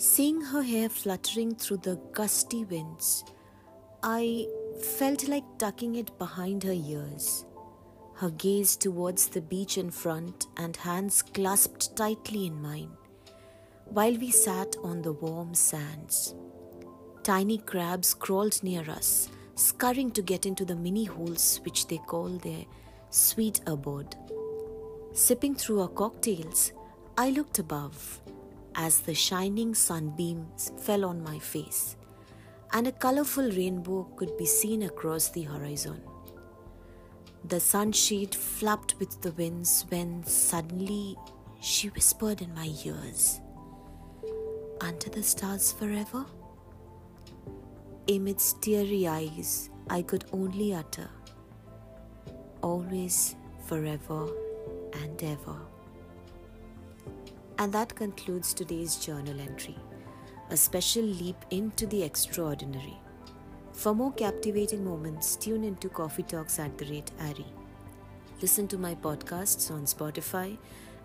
Seeing her hair fluttering through the gusty winds, I felt like tucking it behind her ears, her gaze towards the beach in front and hands clasped tightly in mine, while we sat on the warm sands. Tiny crabs crawled near us, scurrying to get into the mini holes which they call their sweet abode. Sipping through our cocktails, I looked above as the shining sunbeams fell on my face, and a colorful rainbow could be seen across the horizon. The sunshade flapped with the winds when suddenly she whispered in my ears, Under the stars forever? Amidst teary eyes, I could only utter, Always, forever, and ever. And that concludes today's journal entry a special leap into the extraordinary. For more captivating moments, tune into Coffee Talks at the rate Ari. Listen to my podcasts on Spotify,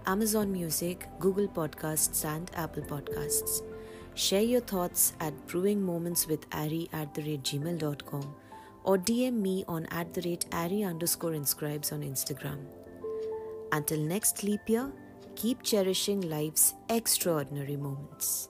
Amazon Music, Google Podcasts, and Apple Podcasts. Share your thoughts at Brewing Moments with Ari at the rate gmail.com or DM me on at the rate Ari underscore inscribes on Instagram. Until next leap year, keep cherishing life's extraordinary moments.